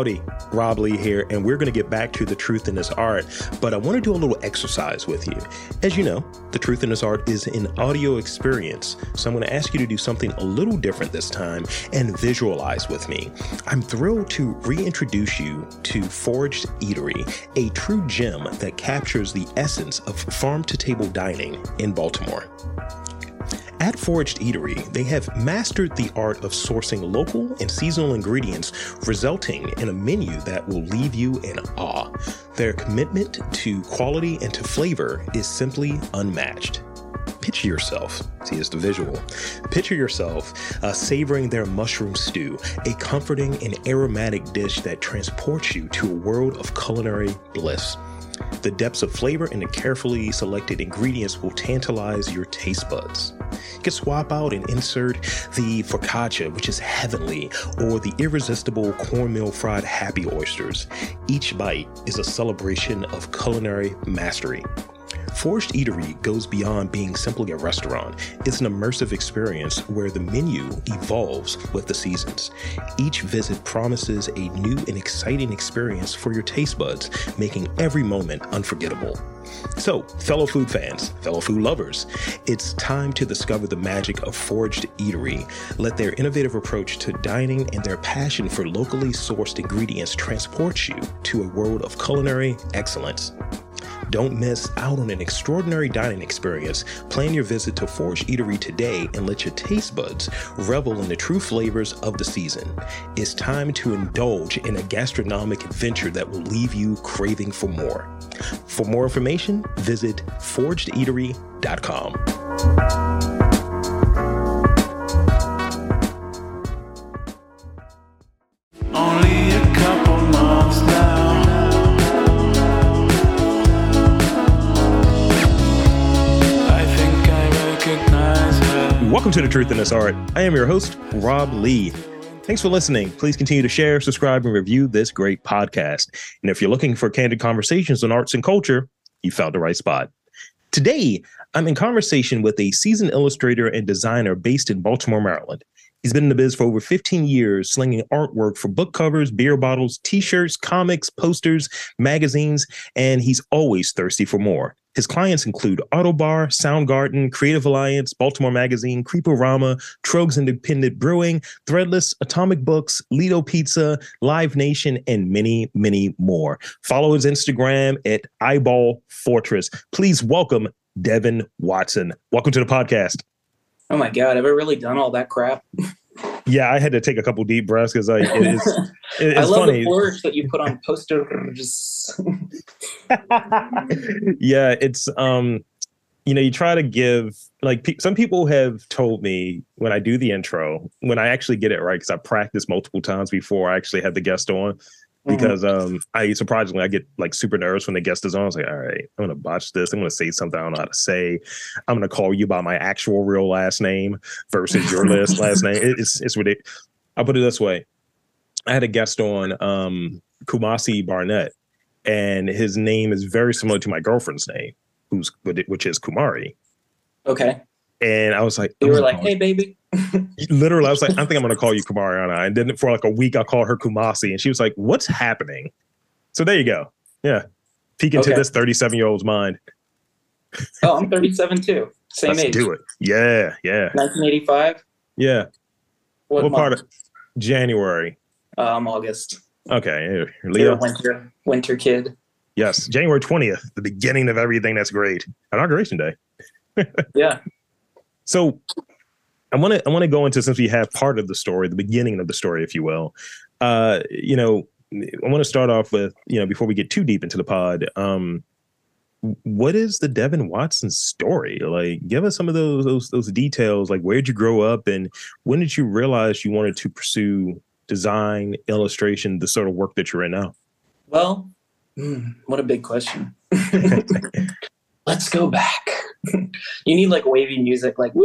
Howdy, Rob Lee here, and we're going to get back to the truth in this art. But I want to do a little exercise with you. As you know, the truth in this art is an audio experience. So I'm going to ask you to do something a little different this time and visualize with me. I'm thrilled to reintroduce you to Foraged Eatery, a true gem that captures the essence of farm to table dining in Baltimore. At Foraged Eatery, they have mastered the art of sourcing local and seasonal ingredients, resulting in a menu that will leave you in awe. Their commitment to quality and to flavor is simply unmatched. Picture yourself, see, it's the visual. Picture yourself uh, savoring their mushroom stew, a comforting and aromatic dish that transports you to a world of culinary bliss. The depths of flavor and the carefully selected ingredients will tantalize your taste buds. You can swap out and insert the focaccia, which is heavenly, or the irresistible cornmeal fried happy oysters. Each bite is a celebration of culinary mastery. Foraged Eatery goes beyond being simply a restaurant. It's an immersive experience where the menu evolves with the seasons. Each visit promises a new and exciting experience for your taste buds, making every moment unforgettable. So, fellow food fans, fellow food lovers, it's time to discover the magic of Foraged Eatery. Let their innovative approach to dining and their passion for locally sourced ingredients transport you to a world of culinary excellence. Don't miss out on an extraordinary dining experience. Plan your visit to Foraged Eatery today and let your taste buds revel in the true flavors of the season. It's time to indulge in a gastronomic adventure that will leave you craving for more. For more information, visit foragedeatery.com. Welcome to The Truth in This Art. I am your host, Rob Lee. Thanks for listening. Please continue to share, subscribe, and review this great podcast. And if you're looking for candid conversations on arts and culture, you found the right spot. Today, I'm in conversation with a seasoned illustrator and designer based in Baltimore, Maryland. He's been in the biz for over 15 years, slinging artwork for book covers, beer bottles, t shirts, comics, posters, magazines, and he's always thirsty for more. His clients include Ottobar, Soundgarden, Creative Alliance, Baltimore Magazine, Creep-O-Rama, Tröegs Independent Brewing, Threadless, Atomic Books, Ledo Pizza, Live Nation, and many, many more. Follow his Instagram at Eyeball Fortress. Please welcome Devin Watson. Welcome to the podcast. Oh my god, have I really done all that crap? Yeah, I had to take a couple deep breaths because like it is it- I it's love funny. the flourish that you put on posters. yeah, it's um, you know, you try to give like pe- some people have told me when I do the intro, when I actually get it right, because I practiced multiple times before I actually had the guest on. Because um, I surprisingly I get like super nervous when the guest is on. I was like, all right, I'm gonna botch this. I'm gonna say something I don't know how to say. I'm gonna call you by my actual real last name versus your last last name. It- It's it's ridiculous. I'll put it this way. I had a guest on um Kumasi Barnett, and his name is very similar to my girlfriend's name, who's which is Kumari. okay. And I was like, You I'm were like, hey baby. Literally, I was like, I think I'm gonna call you Kumariana. And then for like a week, I called her Kumasi, and she was like, What's happening? So there you go. Yeah. Peek into Okay. this 37 year old's mind. Oh, I'm 37 too. Same Let's age. do it. Yeah, yeah, 1985. yeah. What, What, part of January? Um, August. Okay, You're Leo. a winter winter kid. Yes, January 20th, the beginning of everything that's great. Inauguration day. Yeah. So I want to I want to go into since we have part of the story, the beginning of the story, if you will. Uh, you know, I want to start off with you know before we get too deep into the pod. Um, what is the Devin Watson story? Like, give us some of those those those details. Like, where did you grow up, and when did you realize you wanted to pursue design, illustration, the sort of work that you're in now? Well, hmm, what a big question. Let's go back. you need like wavy music, like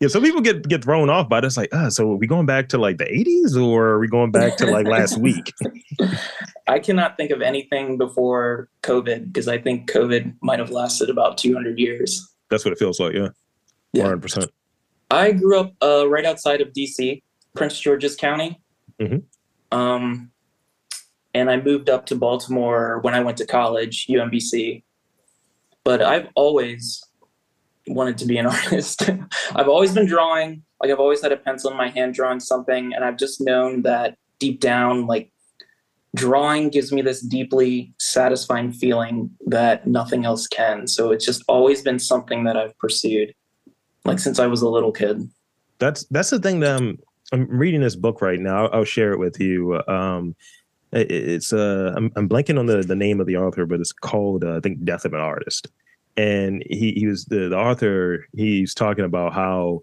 yeah, some people get get thrown off by this. Like, uh, so are we going back to like the '80s, or are we going back to like last week? I cannot think of anything before COVID because I think COVID might have lasted about 200 years. That's what it feels like. Yeah, Yeah. 100. percent I grew up uh, right outside of DC, Prince George's County. Mhm. Um, and I moved up to Baltimore when I went to college, UMBC. But I've always wanted to be an artist. I've always been drawing. Like I've always had a pencil in my hand drawing something, and I've just known that deep down, like drawing gives me this deeply satisfying feeling that nothing else can. So it's just always been something that I've pursued, like since I was a little kid. That's that's the thing that I'm I'm reading this book right now. I'll, I'll share it with you. Um, it's uh, I'm, I'm blanking on the the name of the author, but it's called uh, I think Death of an Artist. And he he was the the author. He's talking about how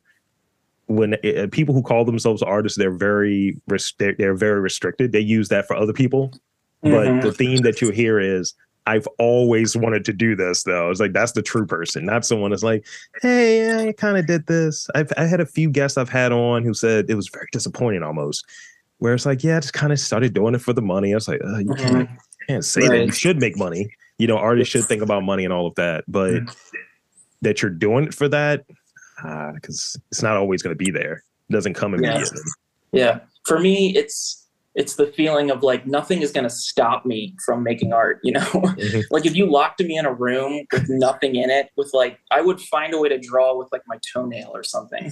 when uh, people who call themselves artists, they're very they're, they're very restricted. They use that for other people. But Mhm. the theme that you hear is I've always wanted to do this though. It's like that's the true person, not someone that's like, hey, I kind of did this. I've I had a few guests I've had on who said it was very disappointing almost. Where it's like, yeah, I just kind of started doing it for the money. I was like, uh, you can't, Mhm. can't say that. You should make money. You know, artists should think about money and all of that. But that you're doing it for that, because it's not always going to be there. It doesn't come Yeah. immediately. Yeah. For me, it's it's the feeling of like nothing is going to stop me from making art you know Mhm. like if you locked me in a room with nothing in it with like i would find a way to draw with like my toenail or something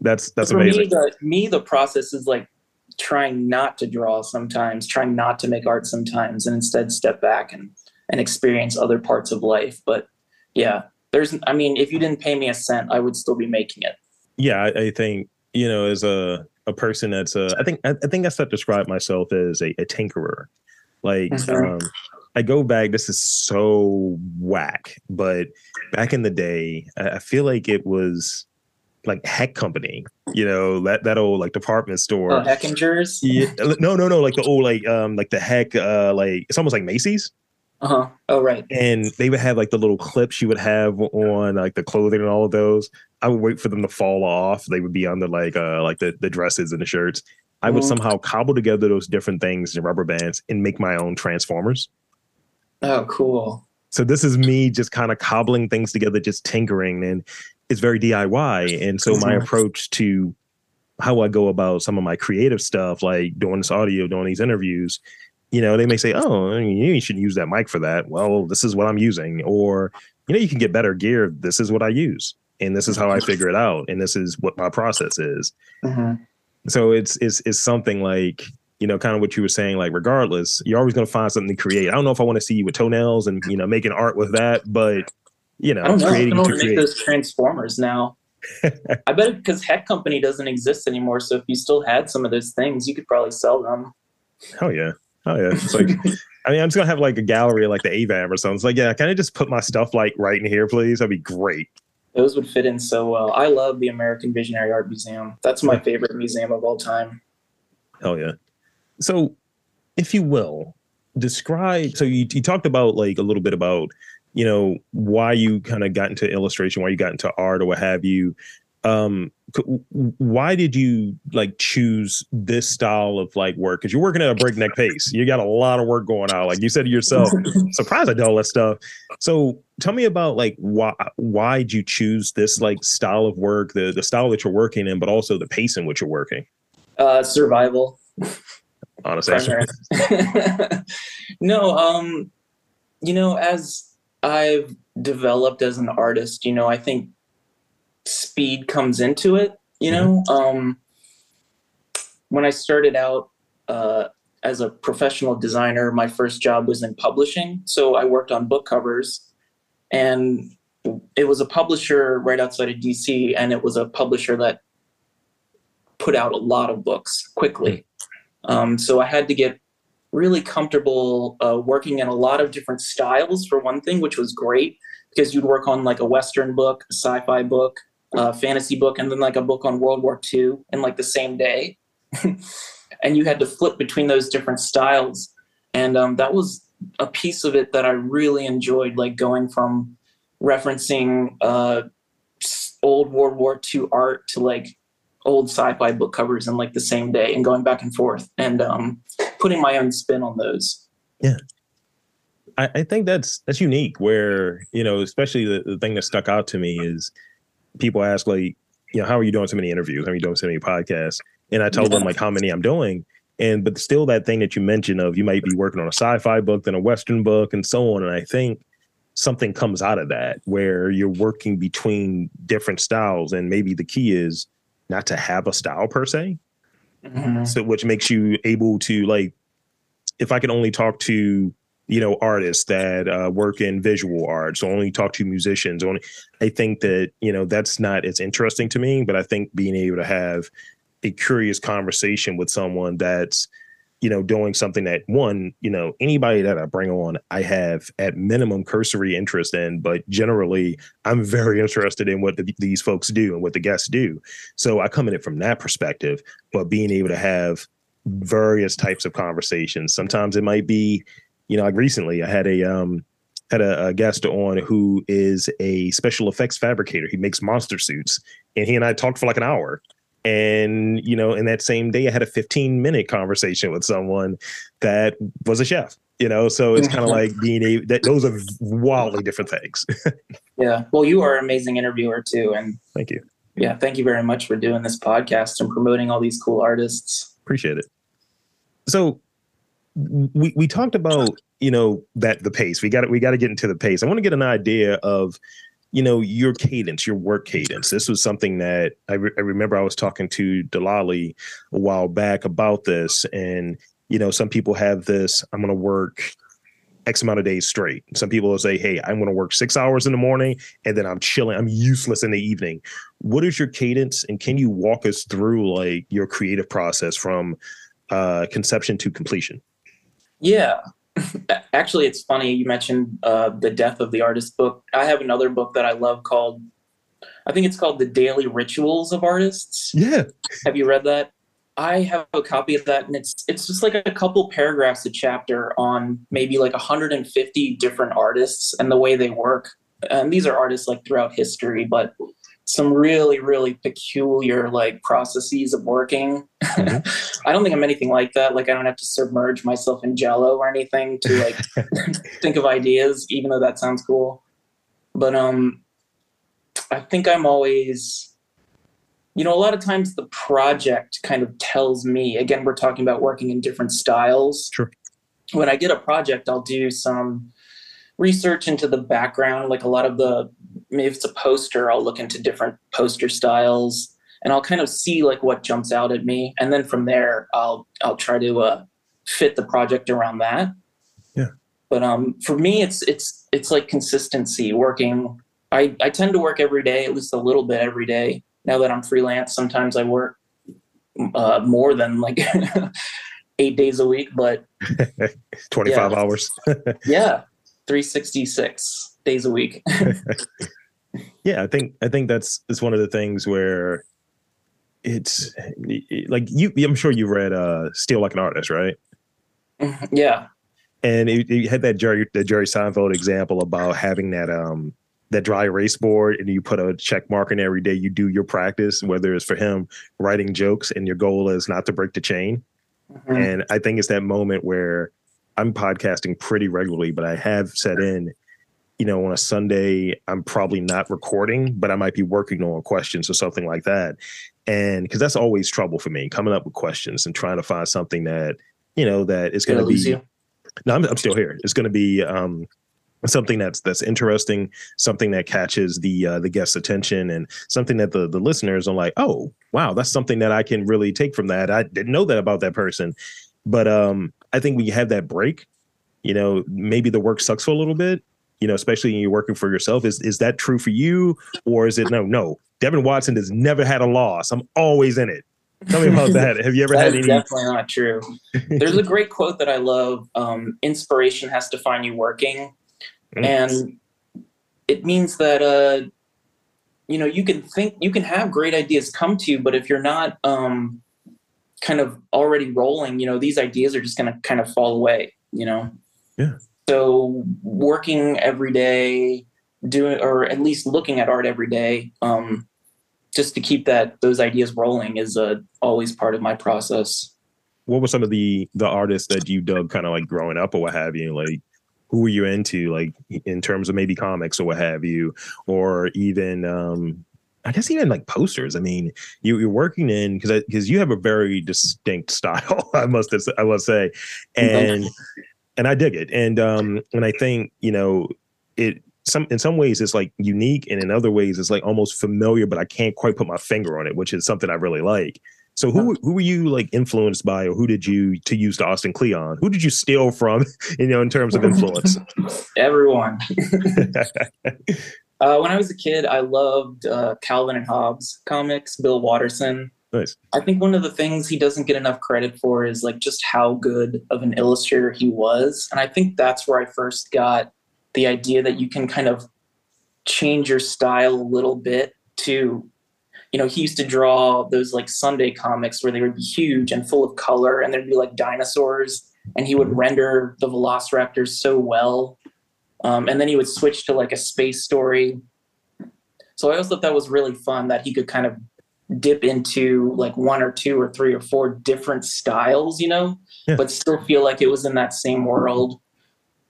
That's that's for amazing. me the me the process is like trying not to draw sometimes trying not to make art sometimes and instead step back and and experience other parts of life but yeah there's i mean if you didn't pay me a cent i would still be making it yeah, I, I think you know, as a a person that's a, I think I, I think I describe myself as a, a tinkerer. Like, Mhm. um, I go back. This is so whack, but back in the day, I, I feel like it was like Hecht Company. You know that that old like department store. oh Hechingers yeah, no, no, no, like the old like um like the Heck uh like it's almost like Macy's. uh-huh oh right and they would have like the little clips you would have on like the clothing and all of those. I would wait for them to fall off. They would be on the like uh like the, the dresses and the shirts. I would Mhm. somehow cobble together those different things and rubber bands and make my own transformers. oh cool So this is me just kind of cobbling things together, just tinkering, and it's very DIY. And so my approach to how I go about some of my creative stuff, like doing this audio, doing these interviews, you know, they may say, "Oh, you shouldn't use that mic for that." Well, this is what I'm using, or you know, you can get better gear. This is what I use, and this is how I figure it out, and this is what my process is. Mhm. So it's it's it's something like you know, kind of what you were saying. Like, regardless, you're always going to find something to create. I don't know if I want to see you with toenails and you know making art with that, but you know, I don't know. Creating to make those transformers now. I bet because Hecht Company doesn't exist anymore. So if you still had some of those things, you could probably sell them. Oh yeah, oh yeah. It's like. I mean, I'm just gonna have like a gallery like the AVAM or something. It's like, yeah, can I just put my stuff like right in here, please? That'd be great. Those would fit in so well. I love the American Visionary Art Museum. That's my favorite museum of all time. Hell yeah. So, if you will, describe. So you, you talked about like a little bit about, you know, why you kind of got into illustration, why you got into art or what have you. Um, why did you like choose this style of like work? Because you're working at a breakneck pace. You got a lot of work going on. Like you said to yourself, surprised I did all that stuff. So tell me about like why why did you choose this like style of work, the the style that you're working in, but also the pace in which you're working. Uh, survival. Honestly, primary. no, um, you know, as I've developed as an artist, you know, I think speed comes into it. You know, um, when I started out uh, as a professional designer, my first job was in publishing. So I worked on book covers, and it was a publisher right outside of DC, and it was a publisher that put out a lot of books quickly. Um, so I had to get really comfortable uh, working in a lot of different styles for one thing, which was great because you'd work on like a Western book, a sci-fi book, a fantasy book, and then like a book on World War II in like the same day. and you had to flip between those different styles. And um, that was a piece of it that I really enjoyed, like going from referencing uh, old World War II art to like old sci-fi book covers in like the same day and going back and forth and um, putting my own spin on those. I, I think that's that's unique. Where you know, especially the, the thing that stuck out to me is people ask like, you know, how are you doing so many interviews? How are you doing so many podcasts? and I tell them like how many I'm doing. And but still that thing that you mentioned of you might be working on a sci-fi book, then a Western book, and so on. And I think something comes out of that where you're working between different styles. And maybe the key is not to have a style per se. Mhm. So which makes you able to like if I can only talk to you know artists that uh, work in visual art so only talk to musicians only i think that you know that's not as interesting to me but i think being able to have a curious conversation with someone that's you know doing something that one you know anybody that i bring on i have at minimum cursory interest in but generally i'm very interested in what the, these folks do and what the guests do. So i come in it from that perspective but being able to have various types of conversations. Sometimes it might be you know like recently i had a um had a, a guest on who is a special effects fabricator. He makes monster suits and he and i talked for like an hour and you know in that same day i had a 15 minute conversation with someone that was a chef you know so it's kind of Mhm. like being able that those are wildly different things Yeah. Well, you are an amazing interviewer too, and thank you yeah, thank you very much for doing this podcast and promoting all these cool artists. appreciate it so we we talked about you know that the pace we got we got to get into the pace i want to get an idea of you know your cadence your work cadence. This was something that i, re- I remember i was talking to delali a while back about this and you know some people have this i'm going to work x amount of days straight. Some people will say hey i'm going to work six hours in the morning and then i'm chilling i'm useless in the evening. What is your cadence and can you walk us through like your creative process from uh conception to completion? Yeah. Actually, it's funny you mentioned uh, the death of the artist book. I have another book that I love called, I think it's called The Daily Rituals of Artists. yeah Have you read that? I have a copy of that, and it's it's just like a couple paragraphs a chapter on maybe like 150 different artists and the way they work. And these are artists like throughout history, but some really really peculiar like processes of working. Mhm. I don't think I'm anything like that. Like I don't have to submerge myself in Jello or anything to like think of ideas, even though that sounds cool. But um, I think I'm always you know, a lot of times the project kind of tells me, again, we're talking about working in different styles. Sure. When I get a project, I'll do some research into the background, like a lot of the, maybe if it's a poster, I'll look into different poster styles and I'll kind of see like what jumps out at me. And then from there, I'll, I'll try to uh, fit the project around that. Yeah. But um, for me, it's, it's, it's like consistency working. I, I tend to work every day, at least a little bit every day now that I'm freelance, sometimes I work uh, more than like eight days a week, but 25 Yeah. hours yeah, 366 days a week. yeah i think i think that's it's one of the things where it's like you i'm sure you read uh Steal Like an Artist right yeah. and it, it had that jerry the jerry seinfeld example about having that um that dry erase board and you put a check mark in every day you do your practice whether it's for him writing jokes and your goal is not to break the chain Mhm. And I think it's that moment where I'm podcasting pretty regularly, but I have set in, you know, on a Sunday, I'm probably not recording, but I might be working on questions or something like that. And because that's always trouble for me, coming up with questions and trying to find something that, you know, that is going to be. you? No, I'm, I'm still here. It's going to be um, something that's that's interesting, something that catches the uh, the guest's attention, and something that the the listeners are like, oh, wow, that's something that I can really take from that. I didn't know that about that person, but um, I think when you have that break, you know, maybe the work sucks for a little bit. You know, especially when you're working for yourself. Is is that true for you, or is it no? No, Devin Watson has never had a loss. I'm always in it. Tell me about that. Have you ever had any? definitely not true. There's a great quote that I love. Um, Inspiration has to find you working, Mm. and it means that uh, you know you can think you can have great ideas come to you, but if you're not um, kind of already rolling, you know these ideas are just going to kind of fall away. You know. Yeah. So working every day, doing or at least looking at art every day, um, just to keep that those ideas rolling is uh, always part of my process. what were some of the the artists that you dug kind of like growing up or what have you like who were you into like in terms of maybe comics or what have you or even um I guess even like posters. I mean, you, you're working in because because you have a very distinct style. I must I must say, and and I dig it. And um and I think you know it some in some ways it's like unique, and in other ways it's like almost familiar, but I can't quite put my finger on it, which is something I really like. So who who were you like influenced by, or who did you to use the Austin Kleon? Who did you steal from, you know, in terms of influence? Everyone. Uh, when I was a kid, I loved uh, Calvin and Hobbes comics, Bill Watterson. nice. I think one of the things he doesn't get enough credit for is like just how good of an illustrator he was. And I think that's where I first got the idea that you can kind of change your style a little bit to you know, he used to draw those like Sunday comics where they would be huge and full of color and there'd be like dinosaurs and he would render the velociraptors so well. Um, and then he would switch to like a space story. So I always thought that was really fun that he could kind of dip into like one or two or three or four different styles, you know, Yeah. but still feel like it was in that same world.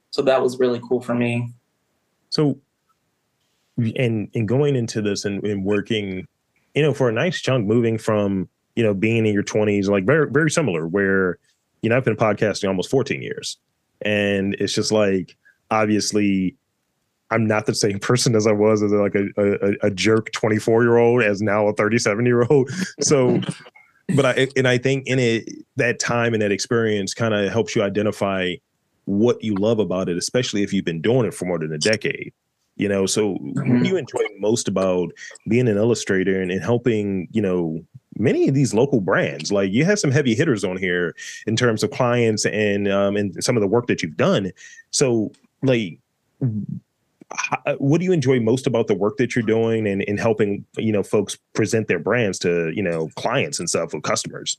So that was really cool for me. So, and and going into this and, and working, you know, for a nice chunk, moving from you know being in your twenties, like very very similar. Where you know I've been podcasting almost fourteen years, and it's just like obviously I'm not the same person as I was as like a a, a jerk 24 year old as now a 37 year old. So, but I and I think in it that time and that experience kind of helps you identify what you love about it, especially if you've been doing it for more than a decade. You know, so what do you enjoy most about being an illustrator and, and helping, you know, many of these local brands? Like you have some heavy hitters on here in terms of clients and um and some of the work that you've done. So like h- what do you enjoy most about the work that you're doing and, and helping you know folks present their brands to you know clients and stuff or customers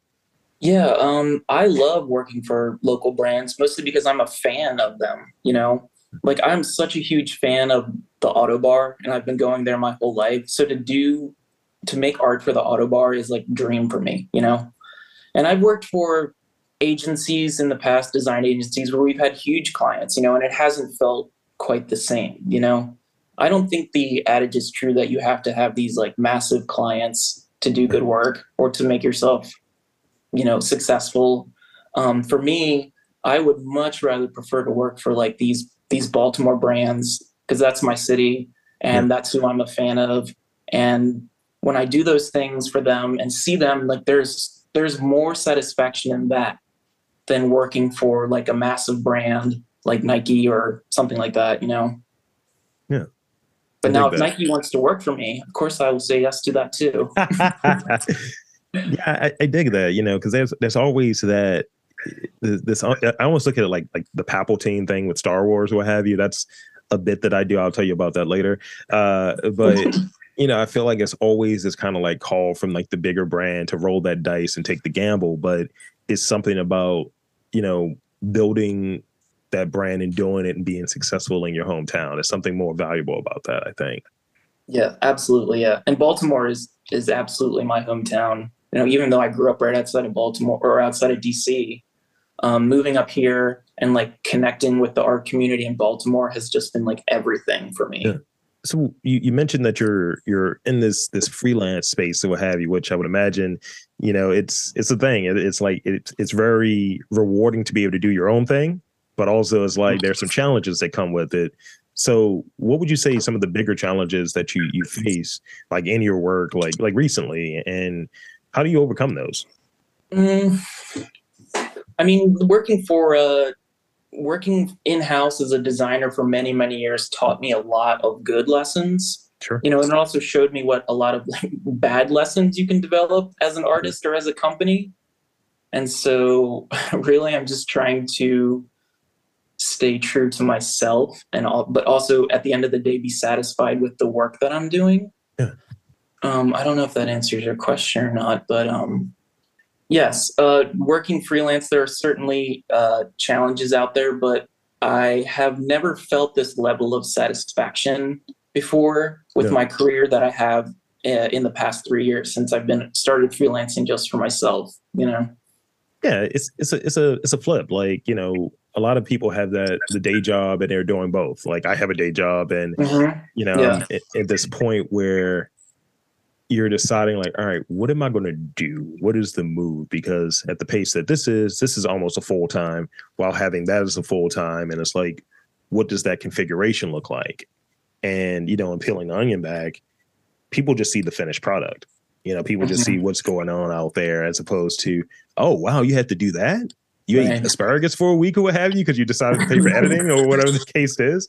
Yeah, um, I love working for local brands, mostly because I'm a fan of them. You know, like I'm such a huge fan of the Ottobar, and I've been going there my whole life. So to do, to make art for the Ottobar is like dream for me. You know, and I've worked for agencies in the past, design agencies, where we've had huge clients. You know, and it hasn't felt quite the same. You know, I don't think the adage is true that you have to have these like massive clients to do good work or to make yourself you know successful um, for me i would much rather prefer to work for like these these baltimore brands because that's my city and that's who i'm a fan of and when i do those things for them and see them like there's there's more satisfaction in that than working for like a massive brand like nike or something like that you know Yeah. but I now if that. nike wants to work for me of course i will say yes to that too yeah I, I dig that you know because there's there's always that this i almost look at it like like the Palpatine thing with star wars or what have you that's a bit that i do i'll tell you about that later uh but you know i feel like it's always this kind of like call from like the bigger brand to roll that dice and take the gamble but it's something about you know building that brand and doing it and being successful in your hometown there's something more valuable about that i think Yeah, absolutely. Yeah, and Baltimore is is absolutely my hometown. You know, even though I grew up right outside of Baltimore or outside of DC, um, moving up here and like connecting with the art community in Baltimore has just been like everything for me. Yeah. So you, you mentioned that you're you're in this this freelance space or what have you, which I would imagine, you know, it's it's a thing. It, it's like it's it's very rewarding to be able to do your own thing, but also it's like there's some challenges that come with it. So what would you say some of the bigger challenges that you you face like in your work, like like recently, and how do you overcome those? Mm, I mean, working for a working in house as a designer for many many years taught me a lot of good lessons. Sure. you know and it also showed me what a lot of like bad lessons you can develop as an artist or as a company and so really i'm just trying to stay true to myself and all but also at the end of the day be satisfied with the work that i'm doing Yeah. um i don't know if that answers your question or not but um yes uh working freelance there are certainly uh challenges out there but i have never felt this level of satisfaction before with Yeah. my career that I have uh, in the past three years since I've been started freelancing just for myself. You know, yeah it's it's a it's a it's a flip like you know a lot of people have that the day job and they're doing both like i have a day job and you know Yeah. at, at this point where you're deciding like, all right, what am I going to do? What is the move? Because at the pace that this is, this is almost a full time while having that as a full time. And it's like, what does that configuration look like? And, you know, in peeling the onion back, people just see the finished product. You know, people just see mm-hmm. what's going on out there as opposed to, oh, wow, you had to do that? You ate asparagus for a week or what have you because you decided to pay for editing or whatever the case is.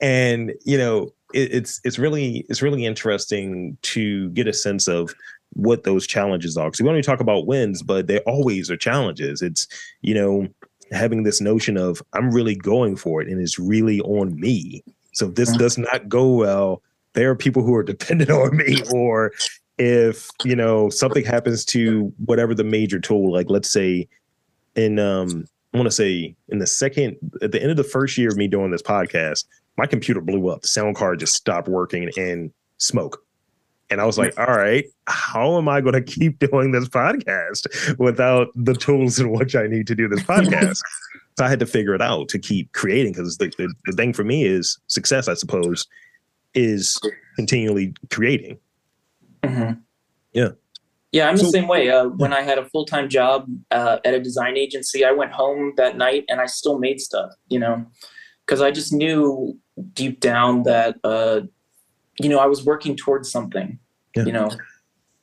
And, you know, it, it's it's really it's really interesting to get a sense of what those challenges are. Because we only talk about wins, but there always are challenges. It's, you know, having this notion of I'm really going for it and it's really on me. So if this does not go well, there are people who are dependent on me or if you know something happens to whatever the major tool like let's say in um i want to say in the second at the end of the first year of me doing this podcast my computer blew up the sound card just stopped working and smoke and i was like all right how am i going to keep doing this podcast without the tools in which i need to do this podcast so i had to figure it out to keep creating because the, the, the thing for me is success i suppose is continually creating Mhm. Yeah. Yeah, I'm So- the same way. Uh, when I had a full time job uh, at a design agency, I went home that night and I still made stuff, you know, because I just knew deep down that, uh, you know, I was working towards something, Yeah. you know.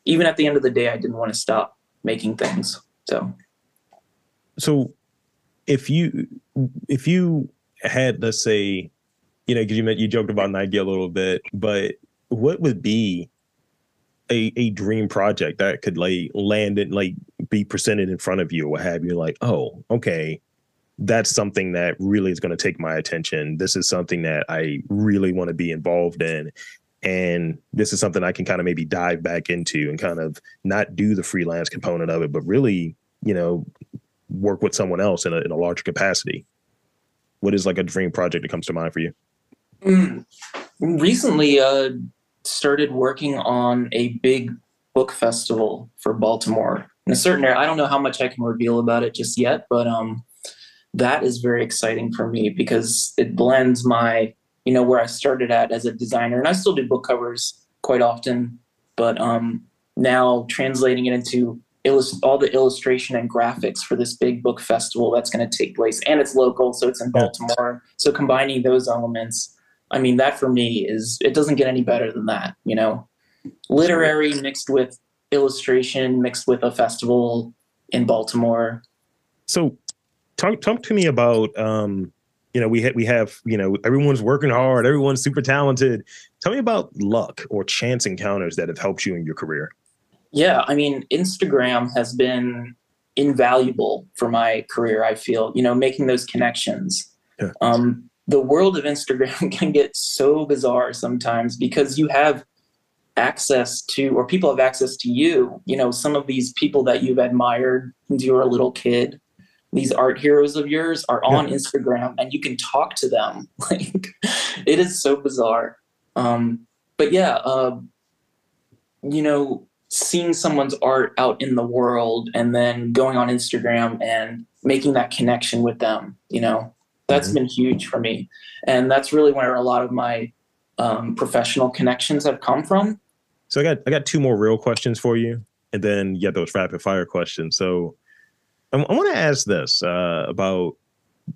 Even at the end of the day, I didn't want to stop making things. So, so if you if you had let's say you know because you meant you joked about Nike a little bit but what would be a, a dream project that could like land and like be presented in front of you or what have you like oh okay that's something that really is going to take my attention this is something that i really want to be involved in and this is something i can kind of maybe dive back into and kind of not do the freelance component of it but really you know work with someone else in a, in a larger capacity what is like a dream project that comes to mind for you Mm. recently, uh, started working on a big book festival for Baltimore in a certain area. I don't know how much I can reveal about it just yet, but um, that is very exciting for me because it blends my, you know, where I started at as a designer, and I still do book covers quite often, but um, now translating it into illust- all the illustration and graphics for this big book festival that's going to take place, and it's local, so it's in Baltimore. So combining those elements, I mean, that for me is it doesn't get any better than that, you know. Literary mixed with illustration mixed with a festival in Baltimore. so talk talk to me about um you know we ha- we have you know everyone's working hard everyone's super talented tell me about luck or chance encounters that have helped you in your career Yeah, I mean, Instagram has been invaluable for my career. I feel, you know, making those connections. Yeah. Um, the world of Instagram can get so bizarre sometimes because you have access to, or people have access to you. You know, some of these people that you've admired since you were a little kid, these art heroes of yours are on Instagram, and you can talk to them. Like, it is so bizarre. Um, but yeah, uh, you know, seeing someone's art out in the world and then going on Instagram and making that connection with them, you know, that's Mhm. been huge for me. And that's really where a lot of my um, professional connections have come from. so i got i got two more real questions for you and then yeah, those rapid fire questions so i, I want to ask this uh about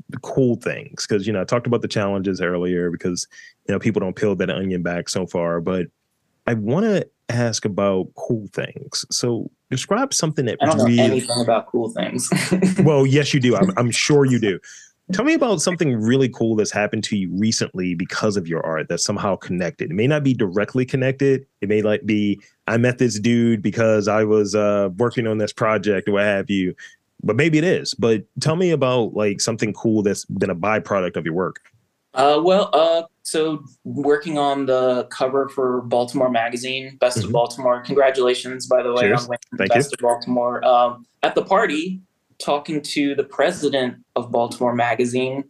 the cool things because you know i talked about the challenges earlier because you know people don't peel that onion back so far but i want to ask about cool things. So describe something that I don't know really anything about cool things. well yes you do. I'm, I'm sure you do. Tell me about something really cool that's happened to you recently because of your art that's somehow connected. It may not be directly connected. It may like be i met this dude because i was uh working on this project or what have you but maybe it is but tell me about like something cool that's been a byproduct of your work Uh, well, uh, so working on the cover for Baltimore Magazine, Best Mhm. of Baltimore. Congratulations, by the way, Cheers. on winning Thank Best of Baltimore. Um, at the party, talking to the president of Baltimore Magazine,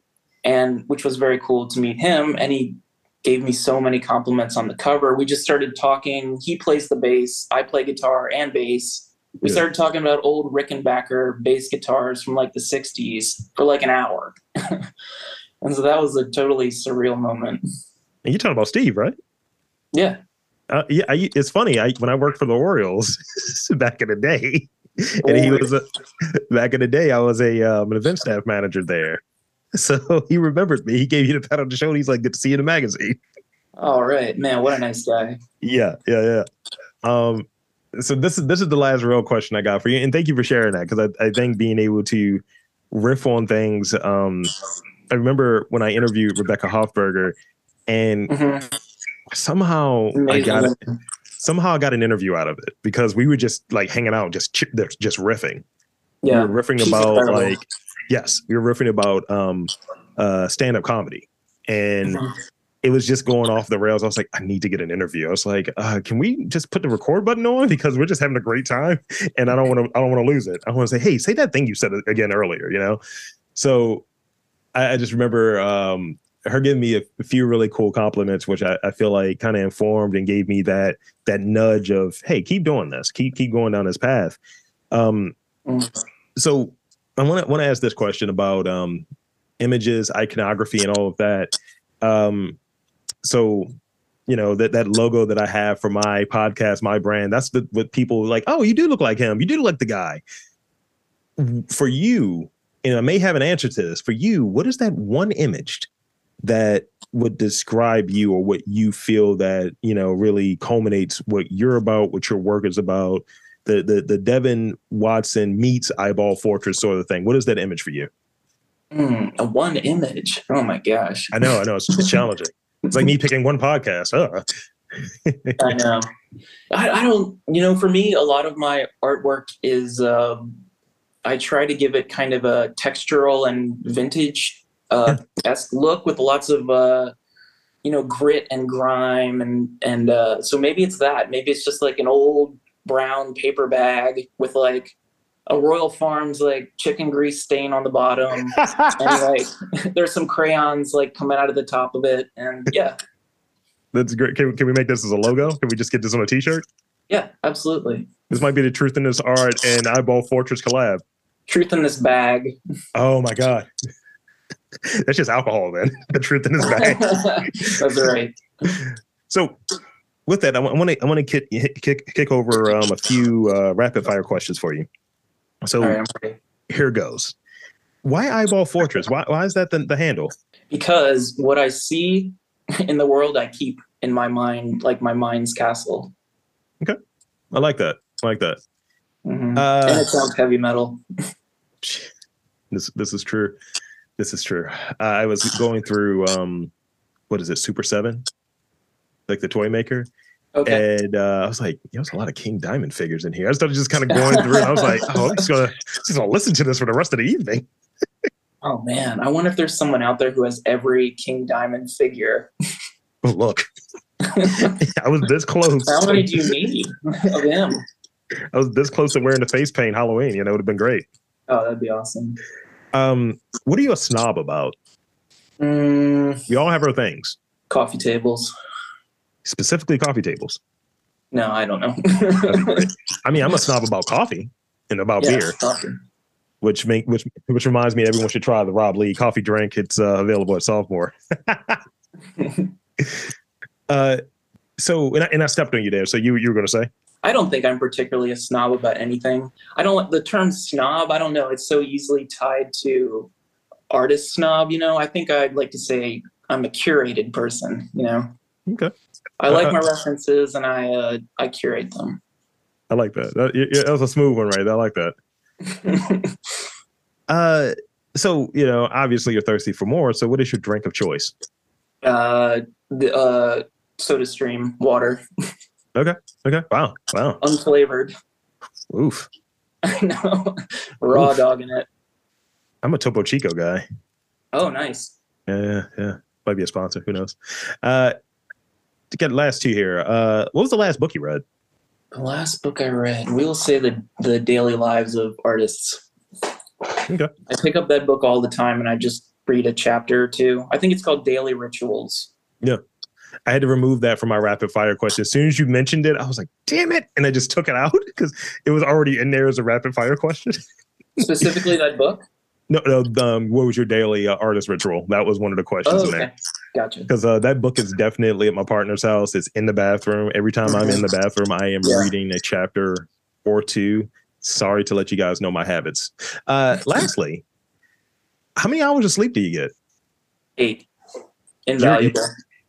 and which was very cool to meet him. And he gave me so many compliments on the cover. We just started talking. He plays the bass. I play guitar and bass. We Yeah. started talking about old Rickenbacker bass guitars from like the '60s for like an hour. And so that was a totally surreal moment. and you're talking about steve right Yeah. Uh, yeah, I, it's funny. I when I worked for the Orioles back in the day, and he was a, back in the day. I was a um, an event staff manager there, so he remembers me. He gave you the pat on the shoulder. He's like, "Good to see you in the magazine." All right, man. What a nice guy. Yeah, yeah, yeah. Um, so this is this is the last real question I got for you, and thank you for sharing that because I, I think being able to riff on things. Um, I remember when I interviewed Rebecca Hoffberger, and Mhm. somehow I got it. Somehow I got an interview out of it because we were just like hanging out, just just riffing. Yeah. We were riffing She's about incredible. like yes, we were riffing about um uh stand up comedy, and Mhm. It was just going off the rails. I was like, I need to get an interview. I was like, uh, can we just put the record button on because we're just having a great time, and I don't want to. I don't want to lose it. I want to say, hey, say that thing you said again earlier. You know, so I, I just remember um, her giving me a, a few really cool compliments, which I, I feel like kind of informed and gave me that that nudge of, hey, keep doing this, keep keep going down this path. Um, Mm. so I want to want to ask this question about um, images, iconography, and all of that. Um, so you know that that logo that I have for my podcast, my brand, that's the what people like. Oh, you do look like him. You do look like the guy. For you, and I may have an answer to this. For you, what is that one image that would describe you, or what you feel that you know really culminates what you're about, what your work is about? The the the Devin Watson meets Eyeball Fortress sort of thing. What is that image for you? Mm, a one image. Oh my gosh. I know, I know, it's, it's challenging. It's like me picking one podcast. Uh. I know. I, I don't, you know, for me, a lot of my artwork is, um, I try to give it kind of a textural and vintage uh, esque look with lots of, uh, you know, grit and grime. And, and uh, so maybe it's that. Maybe it's just like an old brown paper bag with like a Royal Farms like chicken grease stain on the bottom. and like there's some crayons like coming out of the top of it. And yeah, That's great. Can, can we make this as a logo? Can we just get this on a t-shirt? yeah, absolutely. This might be the Truth in This Art and Eyeball Fortress collab. Truth in this bag. Oh my God. That's just alcohol then. The truth in this bag. That's right. So with that, I want to I want to kick, kick kick over um, a few uh, rapid fire questions for you. So right, here goes. Why Eyeball Fortress? Why why is that the, the handle? Because what I see in the world, I keep in my mind, like my mind's castle. Okay, I like that. I like that. Mhm. and Uh, it sounds heavy metal. this this is true. This is true. I was going through um, what is it, Super Seven, like the toy maker, Okay. and uh, I was like, there's a lot of King Diamond figures in here. I started just kind of going through. And I was like, oh, I'm just gonna just gonna listen to this for the rest of the evening. oh man, I wonder if there's someone out there who has every King Diamond figure. But look, I was this close. How many do you need of him? I was this close to wearing the face paint Halloween. You know, it would have been great. Oh, that'd be awesome. Um, what are you a snob about? Mm, We all have our things, coffee tables. Specifically coffee tables. No, I don't know. I mean, I'm a snob about coffee and about Yeah, beer, coffee. which make which which reminds me everyone should try the Rob Lee coffee drink. It's uh, available at Sophomore. uh, so and I, and I stepped on you there. So you you were going to say? I don't think I'm particularly a snob about anything. I don't the term snob, I don't know, it's so easily tied to artist snob, you know. I think I'd like to say I'm a curated person, you know. Okay, I like Uh, my references and I uh, I curate them. I like that. That, yeah, that was a smooth one, right? I like that. Uh, so you know, obviously you're thirsty for more. So what is your drink of choice? uh, the, uh, SodaStream water, okay. Okay. Wow. Wow. unflavored. Oof. I know, raw Oof. dog in it. I'm a Topo Chico guy. Oh, nice. Yeah, yeah, yeah. Might be a sponsor. Who knows? Uh, to get last two here. Uh, what was the last book you read? The last book I read, we will say the the daily lives of artists. Okay. I pick up that book all the time and I just read a chapter or two. I think it's called Daily Rituals. Yeah. I had to remove that from my rapid fire question. As soon as you mentioned it, I was like, damn it. And I just took it out because it was already in there as a rapid fire question. Specifically that book. no, no. Um, what was your daily uh, artist ritual? That was one of the questions Oh, in there. Gotcha. because uh, that book is definitely at my partner's house. It's in the bathroom. Every time I'm in the bathroom, I am Yeah. reading a chapter or two. Sorry to let you guys know my habits. Uh, lastly, how many hours of sleep do you get? Eight. Invaluable.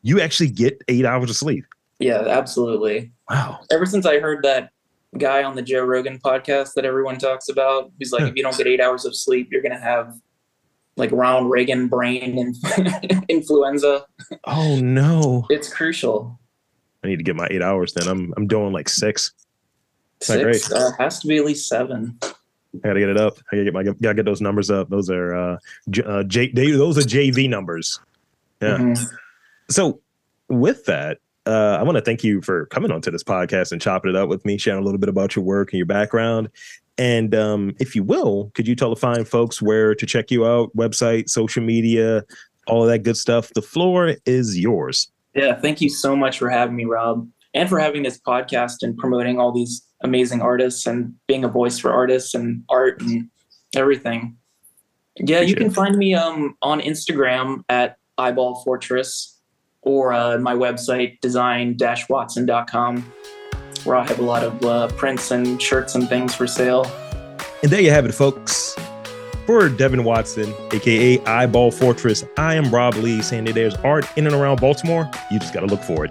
You actually get eight hours of sleep. Yeah, absolutely. Wow. Ever since I heard that guy on the Joe Rogan podcast that everyone talks about, he's like, if you don't get eight hours of sleep, you're gonna have like Ronald Reagan brain and influenza. Oh no. It's crucial. I need to get my eight hours then. I'm I'm doing like six. Not Six uh, has to be at least seven. I gotta get it up. I gotta get my gotta get those numbers up. Those are uh, J, uh J they, those are JV numbers. Yeah. Mhm. So with that, uh, I want to thank you for coming onto this podcast and chopping it up with me, sharing a little bit about your work and your background. And um, if you will, could you tell the fine folks where to check you out, website, social media, all of that good stuff? The floor is yours. Yeah, thank you so much for having me, Rob, and for having this podcast and promoting all these amazing artists and being a voice for artists and art and everything. Yeah, you can it. find me um, on Instagram at Eyeball Fortress or uh, my website design-watson.com where I have a lot of uh, prints and shirts and things for sale. And there you have it, folks. For Devin Watson, aka Eyeball Fortress, I am Rob Lee saying that there's art in and around Baltimore. You just got to look for it.